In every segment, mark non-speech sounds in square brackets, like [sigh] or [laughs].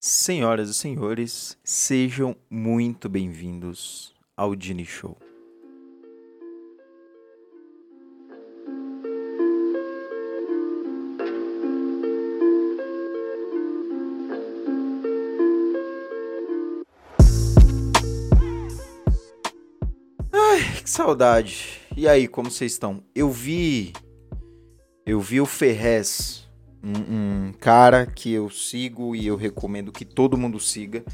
Senhoras e senhores, sejam muito bem-vindos ao Dini Show. Ai, que saudade. E aí, como vocês estão? Eu vi. Eu vi o Ferrez um, um cara que eu sigo e eu recomendo que todo mundo siga.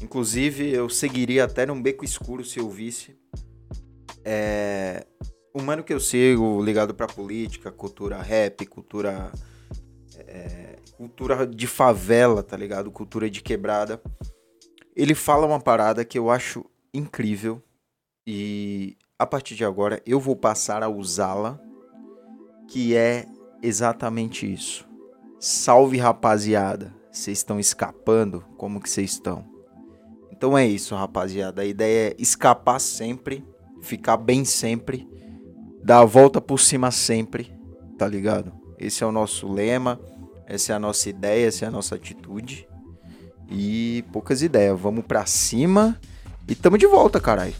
Inclusive, eu seguiria até num beco escuro se eu visse. É. Um mano que eu sigo, ligado pra política, cultura rap, cultura. É, cultura de favela, tá ligado? Cultura de quebrada. Ele fala uma parada que eu acho incrível e a partir de agora eu vou passar a usá-la, que é exatamente isso. Salve rapaziada, vocês estão escapando? Como que vocês estão? Então é isso, rapaziada. A ideia é escapar sempre, ficar bem sempre, dar a volta por cima sempre, tá ligado? Esse é o nosso lema, essa é a nossa ideia, essa é a nossa atitude. E poucas ideias, vamos pra cima e tamo de volta, caralho.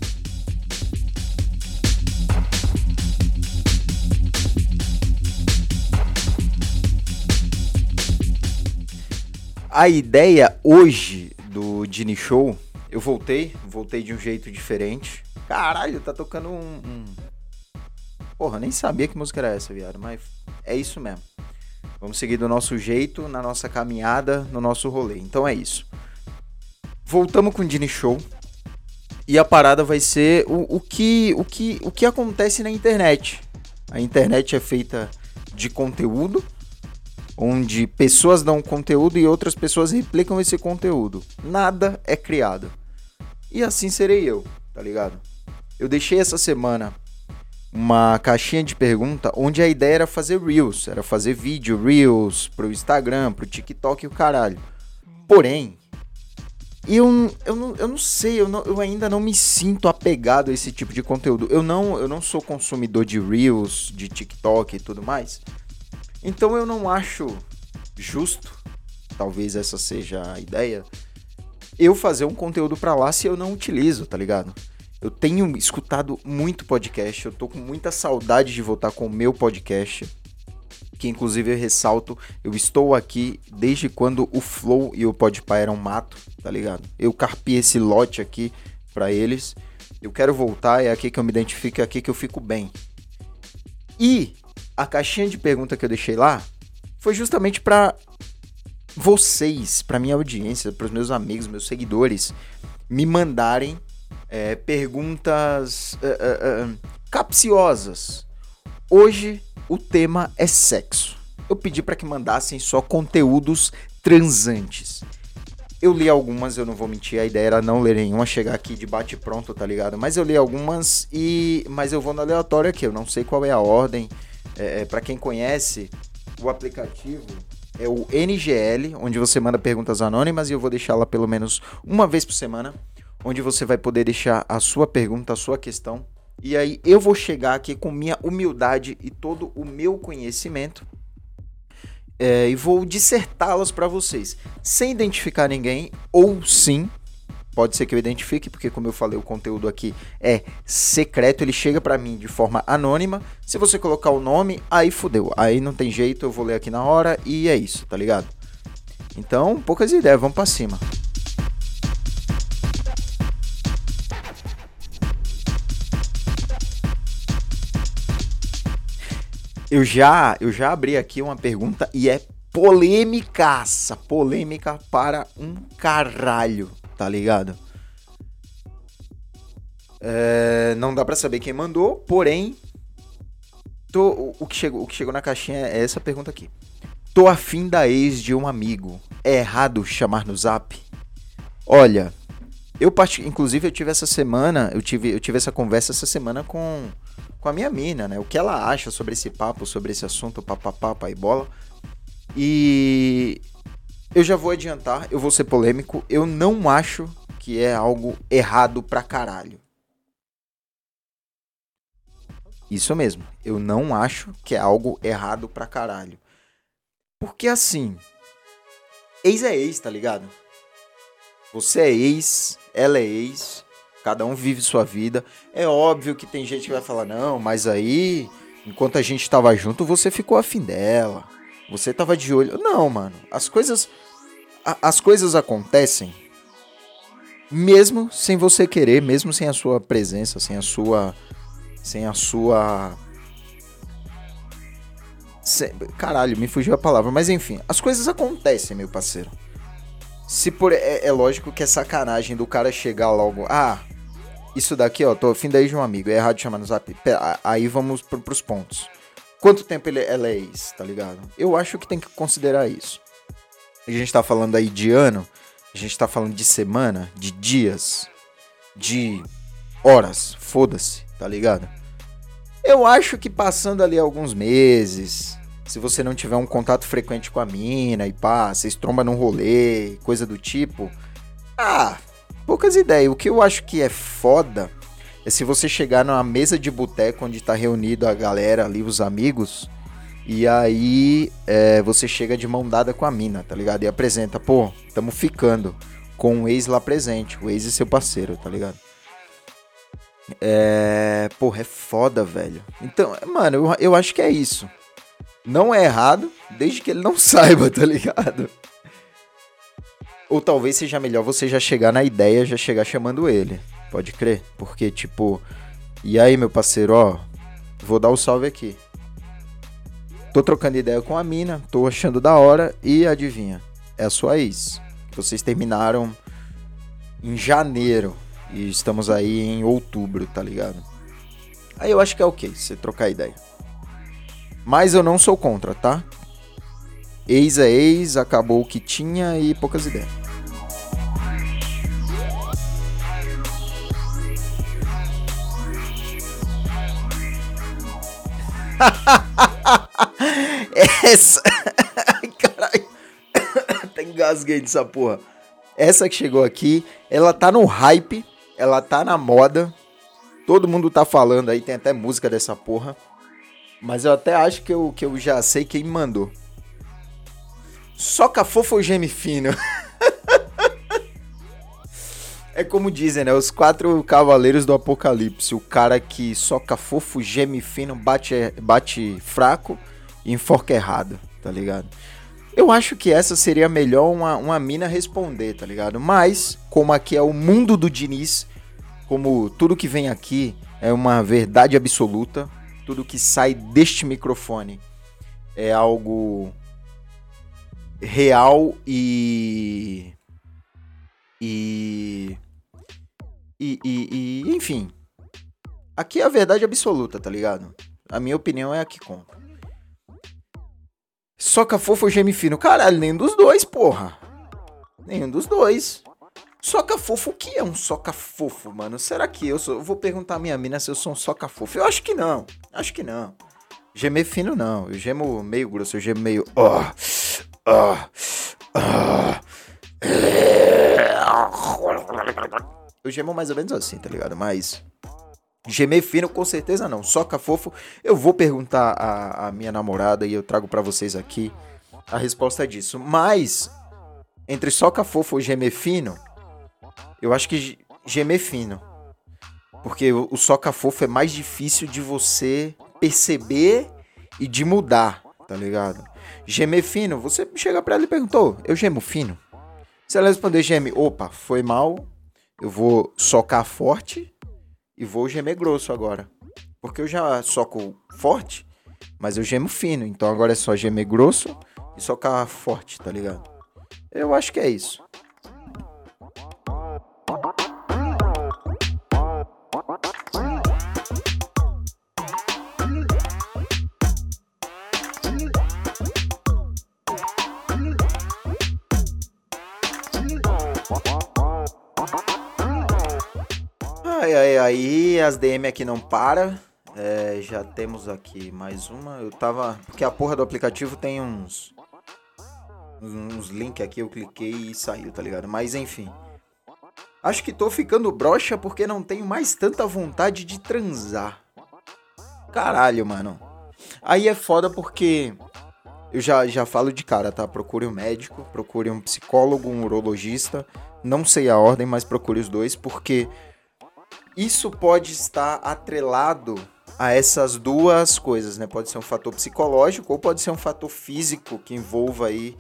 A ideia hoje do Dini Show, eu voltei, voltei de um jeito diferente. Caralho, tá tocando um, um... Porra, nem sabia que música era essa, viado, mas é isso mesmo. Vamos seguir do nosso jeito, na nossa caminhada, no nosso rolê. Então é isso. Voltamos com o Dini Show. E a parada vai ser o, o, que, o, que, o que acontece na internet. A internet é feita de conteúdo, onde pessoas dão conteúdo e outras pessoas replicam esse conteúdo. Nada é criado. E assim serei eu, tá ligado? Eu deixei essa semana uma caixinha de pergunta onde a ideia era fazer reels, era fazer vídeo, reels pro Instagram, pro TikTok e o caralho. Porém, eu, eu, não, eu não sei, eu, não, eu ainda não me sinto apegado a esse tipo de conteúdo. Eu não, eu não sou consumidor de reels, de TikTok e tudo mais. Então eu não acho justo, talvez essa seja a ideia, eu fazer um conteúdo para lá se eu não utilizo, tá ligado? Eu tenho escutado muito podcast, eu tô com muita saudade de voltar com o meu podcast. Que inclusive eu ressalto, eu estou aqui desde quando o Flow e o Podpah eram mato, tá ligado? Eu carpi esse lote aqui para eles. Eu quero voltar, é aqui que eu me identifico, é aqui que eu fico bem. E a caixinha de pergunta que eu deixei lá foi justamente para vocês, para minha audiência, para os meus amigos, meus seguidores, me mandarem é, perguntas uh, uh, uh, capciosas. Hoje o tema é sexo. Eu pedi para que mandassem só conteúdos transantes. Eu li algumas, eu não vou mentir, a ideia era não ler nenhuma, chegar aqui de bate pronto, tá ligado? Mas eu li algumas e mas eu vou no aleatório aqui, eu não sei qual é a ordem. É, é para quem conhece, o aplicativo é o NGL, onde você manda perguntas anônimas e eu vou deixar lá pelo menos uma vez por semana, onde você vai poder deixar a sua pergunta, a sua questão. E aí eu vou chegar aqui com minha humildade e todo o meu conhecimento é, e vou dissertá-las para vocês, sem identificar ninguém ou sim Pode ser que eu identifique, porque como eu falei, o conteúdo aqui é secreto, ele chega para mim de forma anônima. Se você colocar o nome, aí fudeu. Aí não tem jeito, eu vou ler aqui na hora e é isso, tá ligado? Então, poucas ideias, vamos para cima. Eu já, eu já abri aqui uma pergunta e é polêmicaça, polêmica para um caralho tá ligado? É, não dá para saber quem mandou, porém, tô, o, que chegou, o que chegou na caixinha é essa pergunta aqui. Tô afim da ex de um amigo. É errado chamar no zap? Olha, eu inclusive eu tive essa semana, eu tive, eu tive essa conversa essa semana com, com a minha mina, né? O que ela acha sobre esse papo, sobre esse assunto, papapá, e bola. E eu já vou adiantar, eu vou ser polêmico, eu não acho que é algo errado pra caralho. Isso mesmo, eu não acho que é algo errado pra caralho. Porque assim, Ex é ex, tá ligado? Você é ex, ela é ex, cada um vive sua vida. É óbvio que tem gente que vai falar, não, mas aí, enquanto a gente tava junto, você ficou afim dela. Você tava de olho. Não, mano. As coisas. a- as coisas acontecem mesmo sem você querer, mesmo sem a sua presença, sem a sua. Sem a sua. Se- Caralho, me fugiu a palavra. Mas enfim, as coisas acontecem, meu parceiro. Se por. É, é lógico que é sacanagem do cara chegar logo. Ah, isso daqui, ó, tô afim daí de um amigo. É errado chamar no zap. Pera, aí vamos pro, pros pontos. Quanto tempo ele, ela é ex, tá ligado? Eu acho que tem que considerar isso. A gente tá falando aí de ano, a gente tá falando de semana, de dias, de horas, foda-se, tá ligado? Eu acho que passando ali alguns meses, se você não tiver um contato frequente com a mina e pá, vocês tromba num rolê, coisa do tipo, ah, poucas ideias. O que eu acho que é foda é se você chegar numa mesa de boteco onde tá reunido a galera ali, os amigos, e aí é, você chega de mão dada com a mina, tá ligado? E apresenta, pô, tamo ficando com o ex lá presente, o ex e seu parceiro, tá ligado? É. Porra, é foda, velho. Então, mano, eu, eu acho que é isso. Não é errado, desde que ele não [laughs] saiba, tá ligado? Ou talvez seja melhor você já chegar na ideia, já chegar chamando ele. Pode crer? Porque, tipo, e aí, meu parceiro, ó, vou dar o salve aqui. Tô trocando ideia com a mina, tô achando da hora e adivinha, é a sua ex. Vocês terminaram em janeiro e estamos aí em outubro, tá ligado? Aí eu acho que é ok você trocar ideia. Mas eu não sou contra, tá? Ex é ex, acabou o que tinha e poucas ideias. Essa. [laughs] Caralho. [coughs] Até engasguei dessa porra. Essa que chegou aqui, ela tá no hype, ela tá na moda. Todo mundo tá falando aí, tem até música dessa porra. Mas eu até acho que eu, que eu já sei quem mandou. Soca fofo geme fino? [laughs] é como dizem, né? Os quatro cavaleiros do apocalipse. O cara que soca fofo, geme fino, bate, bate fraco e enforca errado, tá ligado? Eu acho que essa seria melhor uma, uma mina responder, tá ligado? Mas, como aqui é o mundo do Diniz, como tudo que vem aqui é uma verdade absoluta, tudo que sai deste microfone é algo real e. E. E, e, e, enfim. Aqui é a verdade absoluta, tá ligado? A minha opinião é a que conta. Soca fofo ou geme fino? Caralho, nenhum dos dois, porra. Nenhum dos dois. Soca fofo, o que é um soca fofo, mano? Será que eu sou. Eu vou perguntar à minha mina se eu sou um soca fofo. Eu acho que não. Acho que não. Gemer fino, não. Eu gemo meio grosso, eu gemo meio. Ó. Ó. Ó. Eu gemo mais ou menos assim, tá ligado? Mas. Gemer fino, com certeza não. Soca fofo. Eu vou perguntar à, minha namorada e eu trago para vocês aqui a resposta disso. Mas, entre soca fofo ou gemer fino, eu acho que gemer fino. Porque o, o soca fofo é mais difícil de você perceber e de mudar, tá ligado? Gemer fino, você chega pra ela e perguntou, eu gemo fino? Se ela responder geme, opa, foi mal, eu vou socar forte e vou gemer grosso agora. Porque eu já soco forte, mas eu gemo fino. Então agora é só gemer grosso e socar forte, tá ligado? Eu acho que é isso. Aí as DM aqui não para. É, já temos aqui mais uma. Eu tava. Porque a porra do aplicativo tem uns. Uns links aqui, eu cliquei e saiu, tá ligado? Mas enfim. Acho que tô ficando broxa porque não tenho mais tanta vontade de transar. Caralho, mano. Aí é foda porque eu já, já falo de cara, tá? Procure um médico, procure um psicólogo, um urologista. Não sei a ordem, mas procure os dois, porque isso pode estar atrelado a essas duas coisas, né? Pode ser um fator psicológico ou pode ser um fator físico que envolva aí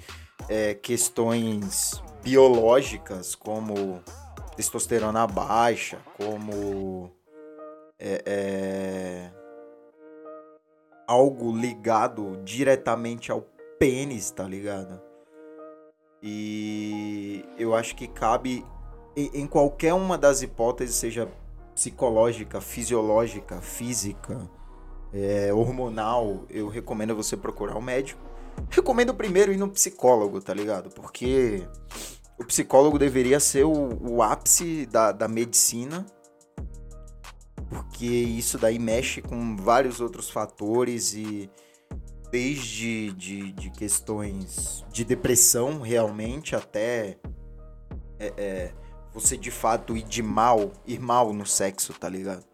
é, questões biológicas, como testosterona baixa, como é, é, algo ligado diretamente ao pênis, tá ligado? E eu acho que cabe em qualquer uma das hipóteses, seja psicológica, fisiológica, física, é, hormonal, eu recomendo você procurar um médico. Recomendo primeiro ir no psicólogo, tá ligado? Porque o psicólogo deveria ser o, o ápice da, da medicina, porque isso daí mexe com vários outros fatores e desde de, de questões de depressão realmente até é, é, você de fato ir de mal, ir mal no sexo, tá ligado?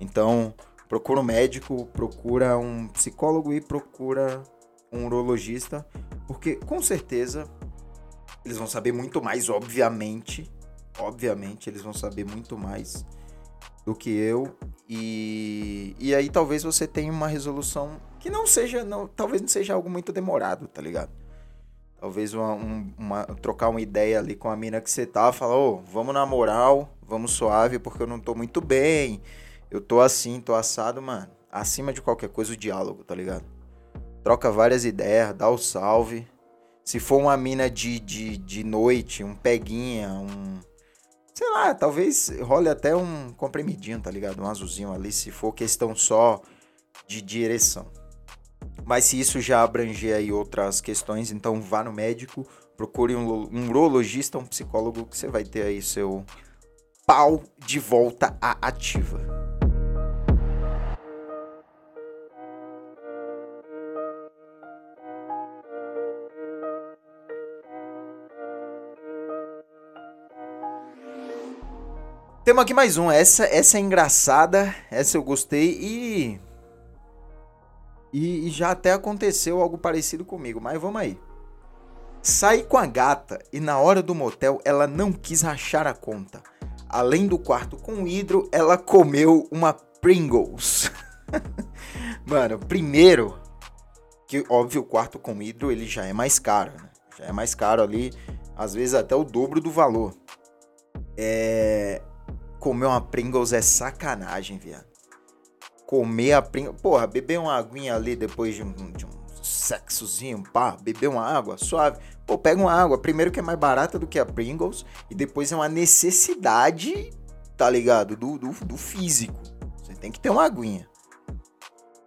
Então, procura um médico, procura um psicólogo e procura um urologista, porque com certeza eles vão saber muito mais, obviamente. Obviamente, eles vão saber muito mais do que eu. E, e aí talvez você tenha uma resolução que não seja, não, talvez não seja algo muito demorado, tá ligado? Talvez uma, um, uma, trocar uma ideia ali com a mina que você tá, falar, ô, oh, vamos na moral, vamos suave, porque eu não tô muito bem, eu tô assim, tô assado, mano. Acima de qualquer coisa, o diálogo, tá ligado? Troca várias ideias, dá o salve. Se for uma mina de, de, de noite, um peguinha, um. Sei lá, talvez role até um comprimidinho, tá ligado? Um azulzinho ali, se for questão só de direção. Mas se isso já abranger aí outras questões, então vá no médico, procure um, um urologista, um psicólogo, que você vai ter aí seu pau de volta à ativa. Temos aqui mais um. Essa, essa é engraçada. Essa eu gostei e e, e já até aconteceu algo parecido comigo, mas vamos aí. Saí com a gata e na hora do motel ela não quis rachar a conta. Além do quarto com hidro, ela comeu uma Pringles. [laughs] Mano, primeiro que óbvio o quarto com hidro ele já é mais caro, né? Já é mais caro ali, às vezes até o dobro do valor. É comer uma Pringles é sacanagem, viado comer a Pringles. Porra, beber uma aguinha ali depois de um, de um sexozinho, pá, beber uma água suave. Pô, pega uma água, primeiro que é mais barata do que a Pringles, e depois é uma necessidade, tá ligado? Do, do, do físico. Você tem que ter uma aguinha.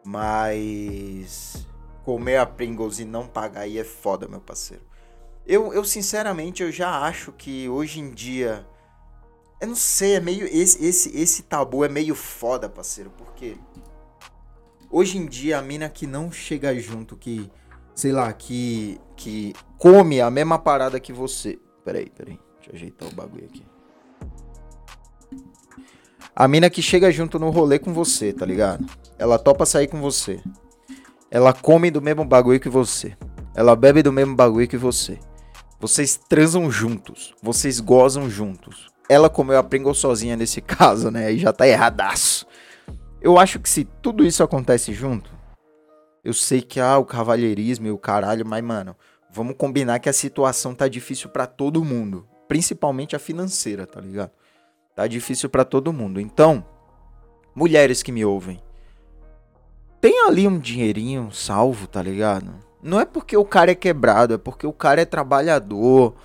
Mas comer a Pringles e não pagar aí é foda, meu parceiro. Eu, eu sinceramente, eu já acho que hoje em dia eu não sei, é meio. Esse, esse, esse tabu é meio foda, parceiro, porque. Hoje em dia, a mina que não chega junto, que. Sei lá, que. Que come a mesma parada que você. Peraí, peraí. Deixa eu ajeitar o bagulho aqui. A mina que chega junto no rolê com você, tá ligado? Ela topa sair com você. Ela come do mesmo bagulho que você. Ela bebe do mesmo bagulho que você. Vocês transam juntos. Vocês gozam juntos ela comeu a Pringle sozinha nesse [laughs] caso, né? E já tá erradaço. Eu acho que se tudo isso acontece junto, eu sei que há ah, o cavalheirismo e o caralho, mas, mano, vamos combinar que a situação tá difícil para todo mundo. Principalmente a financeira, tá ligado? Tá difícil para todo mundo. Então, mulheres que me ouvem, tem ali um dinheirinho salvo, tá ligado? Não é porque o cara é quebrado, é porque o cara é trabalhador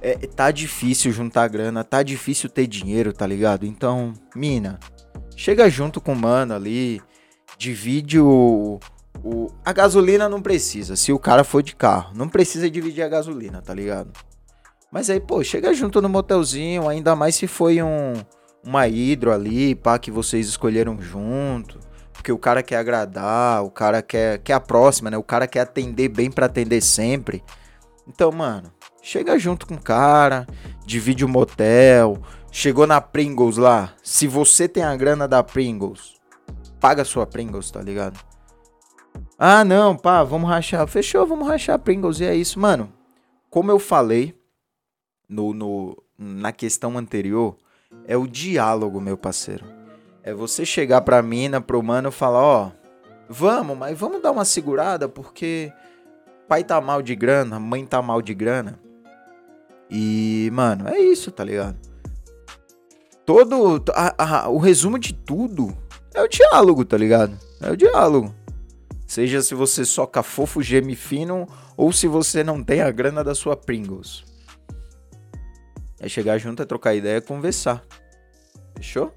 é, tá difícil juntar grana, tá difícil ter dinheiro, tá ligado? Então, mina, chega junto com o mano ali, divide o, o. A gasolina não precisa, se o cara for de carro. Não precisa dividir a gasolina, tá ligado? Mas aí, pô, chega junto no motelzinho, ainda mais se foi um, uma hidro ali, pá, que vocês escolheram junto. Porque o cara quer agradar, o cara quer, quer a próxima, né? O cara quer atender bem para atender sempre. Então, mano, chega junto com o cara, divide o motel, chegou na Pringles lá. Se você tem a grana da Pringles, paga a sua Pringles, tá ligado? Ah, não, pá, vamos rachar. Fechou, vamos rachar Pringles. E é isso, mano. Como eu falei no, no, na questão anterior, é o diálogo, meu parceiro. É você chegar pra mina, pro mano, falar, ó, vamos, mas vamos dar uma segurada, porque pai tá mal de grana, mãe tá mal de grana. E, mano, é isso, tá ligado? Todo. A, a, o resumo de tudo é o diálogo, tá ligado? É o diálogo. Seja se você soca fofo, geme fino, ou se você não tem a grana da sua Pringles. É chegar junto, é trocar ideia, conversar. Fechou?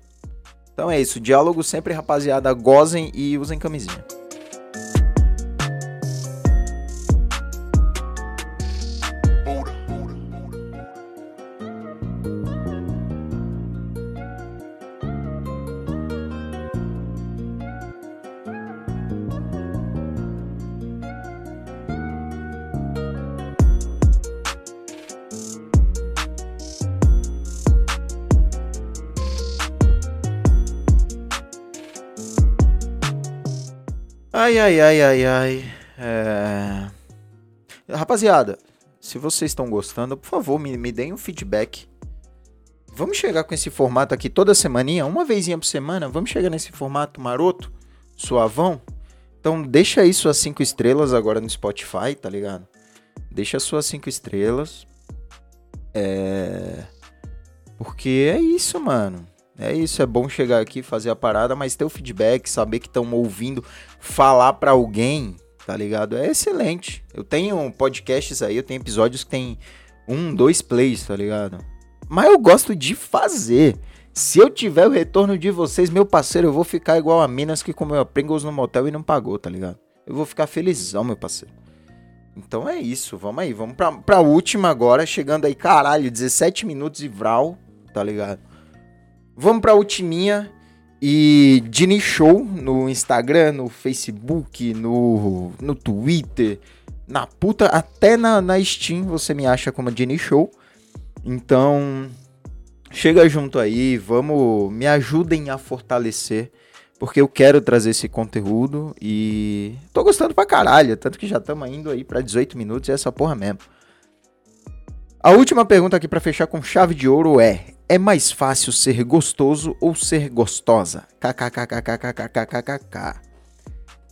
Então é isso. Diálogo sempre, rapaziada. Gozem e usem camisinha. Ai, ai, ai, ai, ai. É... Rapaziada, se vocês estão gostando, por favor, me, me deem um feedback. Vamos chegar com esse formato aqui toda semaninha, uma vezinha por semana. Vamos chegar nesse formato maroto, suavão. Então deixa aí suas cinco estrelas agora no Spotify, tá ligado? Deixa suas cinco estrelas. É... Porque é isso, mano. É isso, é bom chegar aqui, fazer a parada, mas ter o feedback, saber que estão ouvindo, falar para alguém, tá ligado? É excelente. Eu tenho podcasts aí, eu tenho episódios que tem um, dois plays, tá ligado? Mas eu gosto de fazer. Se eu tiver o retorno de vocês, meu parceiro, eu vou ficar igual a Minas que comeu a Pringles no motel e não pagou, tá ligado? Eu vou ficar felizão, meu parceiro. Então é isso, vamos aí, vamos pra, pra última agora, chegando aí, caralho, 17 minutos e vral, tá ligado? Vamos pra ultiminha. E Dini Show no Instagram, no Facebook, no, no Twitter, na puta, até na, na Steam você me acha como Dini Show. Então, chega junto aí, vamos, me ajudem a fortalecer, porque eu quero trazer esse conteúdo e tô gostando pra caralho, tanto que já estamos indo aí para 18 minutos e essa porra mesmo. A última pergunta aqui para fechar com chave de ouro é: é mais fácil ser gostoso ou ser gostosa? KKKKKKKKKK.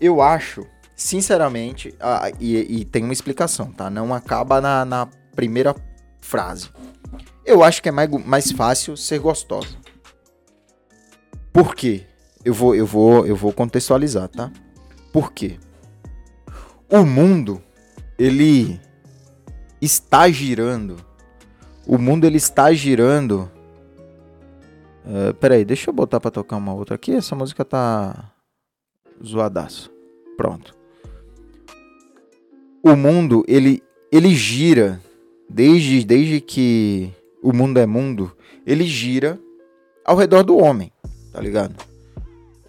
Eu acho, sinceramente, ah, e, e, tem uma explicação, tá? Não acaba na, na primeira frase. Eu acho que é mais, mais fácil ser gostosa. Por quê? Eu vou, eu vou, eu vou contextualizar, tá? Por quê? O mundo, ele está girando. O mundo ele está girando Uh, peraí, deixa eu botar pra tocar uma outra aqui. Essa música tá zoadaço. Pronto. O mundo, ele, ele gira. Desde, desde que o mundo é mundo, ele gira ao redor do homem, tá ligado?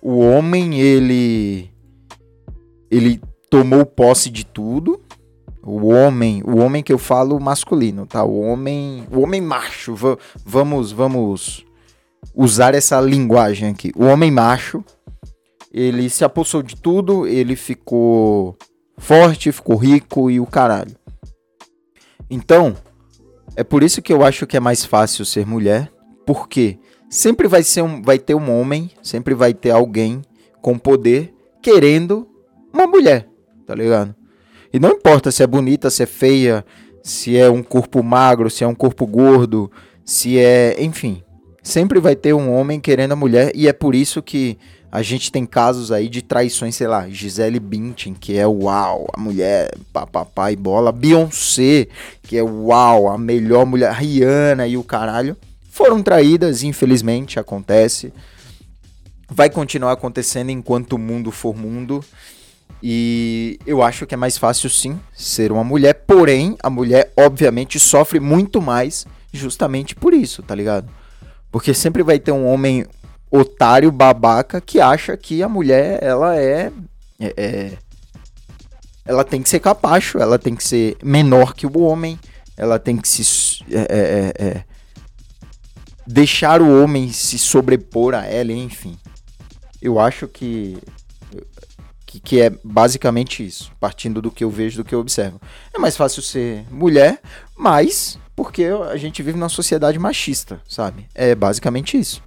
O homem, ele. Ele tomou posse de tudo. O homem, o homem que eu falo masculino, tá? O homem, o homem macho. Vamos, vamos usar essa linguagem aqui. O homem macho, ele se apossou de tudo, ele ficou forte, ficou rico e o caralho. Então, é por isso que eu acho que é mais fácil ser mulher, porque sempre vai ser um, vai ter um homem, sempre vai ter alguém com poder querendo uma mulher, tá ligado? E não importa se é bonita, se é feia, se é um corpo magro, se é um corpo gordo, se é, enfim, sempre vai ter um homem querendo a mulher e é por isso que a gente tem casos aí de traições, sei lá, Gisele Bündchen, que é uau, a mulher papapá e bola, Beyoncé, que é uau, a melhor mulher, Rihanna e o caralho, foram traídas, infelizmente acontece. Vai continuar acontecendo enquanto o mundo for mundo. E eu acho que é mais fácil sim ser uma mulher, porém a mulher obviamente sofre muito mais justamente por isso, tá ligado? Porque sempre vai ter um homem otário, babaca, que acha que a mulher, ela é, é, é ela tem que ser capacho, ela tem que ser menor que o homem, ela tem que se é, é, é, é deixar o homem se sobrepor a ela, enfim. Eu acho que Que, que é basicamente isso, partindo do que eu vejo, do que eu observo. É mais fácil ser mulher, mas porque a gente vive numa sociedade machista, sabe? É basicamente isso.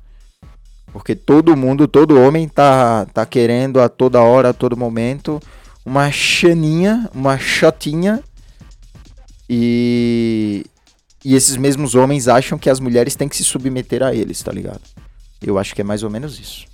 Porque todo mundo, todo homem tá, tá querendo a toda hora, a todo momento, uma chaninha, uma chotinha. E, e esses mesmos homens acham que as mulheres têm que se submeter a eles, tá ligado? Eu acho que é mais ou menos isso.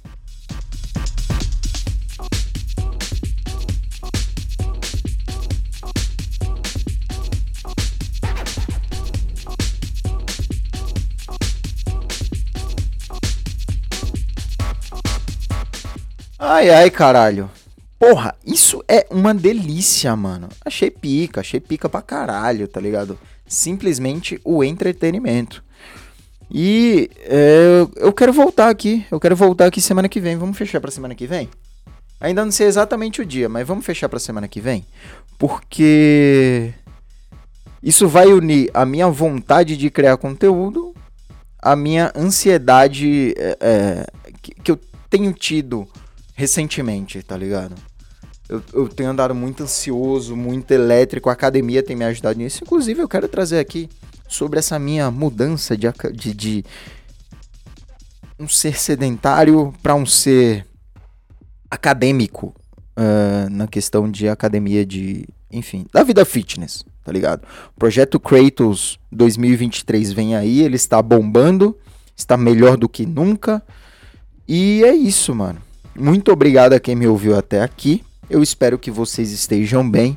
Ai, ai, caralho. Porra, isso é uma delícia, mano. Achei pica, achei pica pra caralho, tá ligado? Simplesmente o entretenimento. E é, eu quero voltar aqui. Eu quero voltar aqui semana que vem. Vamos fechar pra semana que vem? Ainda não sei exatamente o dia, mas vamos fechar pra semana que vem? Porque isso vai unir a minha vontade de criar conteúdo, a minha ansiedade é, é, que, que eu tenho tido recentemente, tá ligado? Eu, eu tenho andado muito ansioso, muito elétrico, a academia tem me ajudado nisso. Inclusive, eu quero trazer aqui sobre essa minha mudança de, de, de um ser sedentário para um ser acadêmico uh, na questão de academia de, enfim, da vida fitness, tá ligado? O projeto Kratos 2023 vem aí, ele está bombando, está melhor do que nunca. E é isso, mano. Muito obrigado a quem me ouviu até aqui. Eu espero que vocês estejam bem.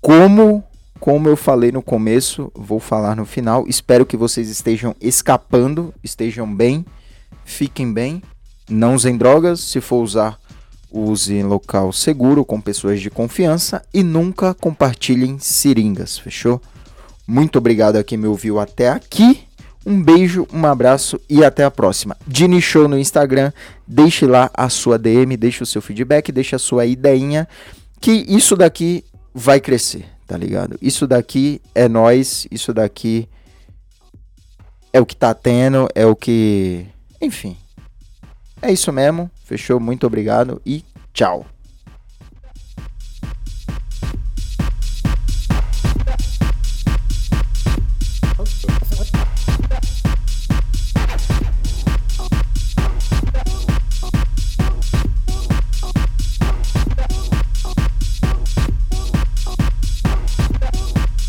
Como como eu falei no começo, vou falar no final. Espero que vocês estejam escapando, estejam bem, fiquem bem, não usem drogas, se for usar, use em local seguro com pessoas de confiança e nunca compartilhem seringas, fechou? Muito obrigado a quem me ouviu até aqui. Um beijo, um abraço e até a próxima. Dini Show no Instagram, deixe lá a sua DM, deixe o seu feedback, deixe a sua ideinha, que isso daqui vai crescer, tá ligado? Isso daqui é nós, isso daqui é o que tá tendo, é o que. Enfim. É isso mesmo. Fechou? Muito obrigado e tchau.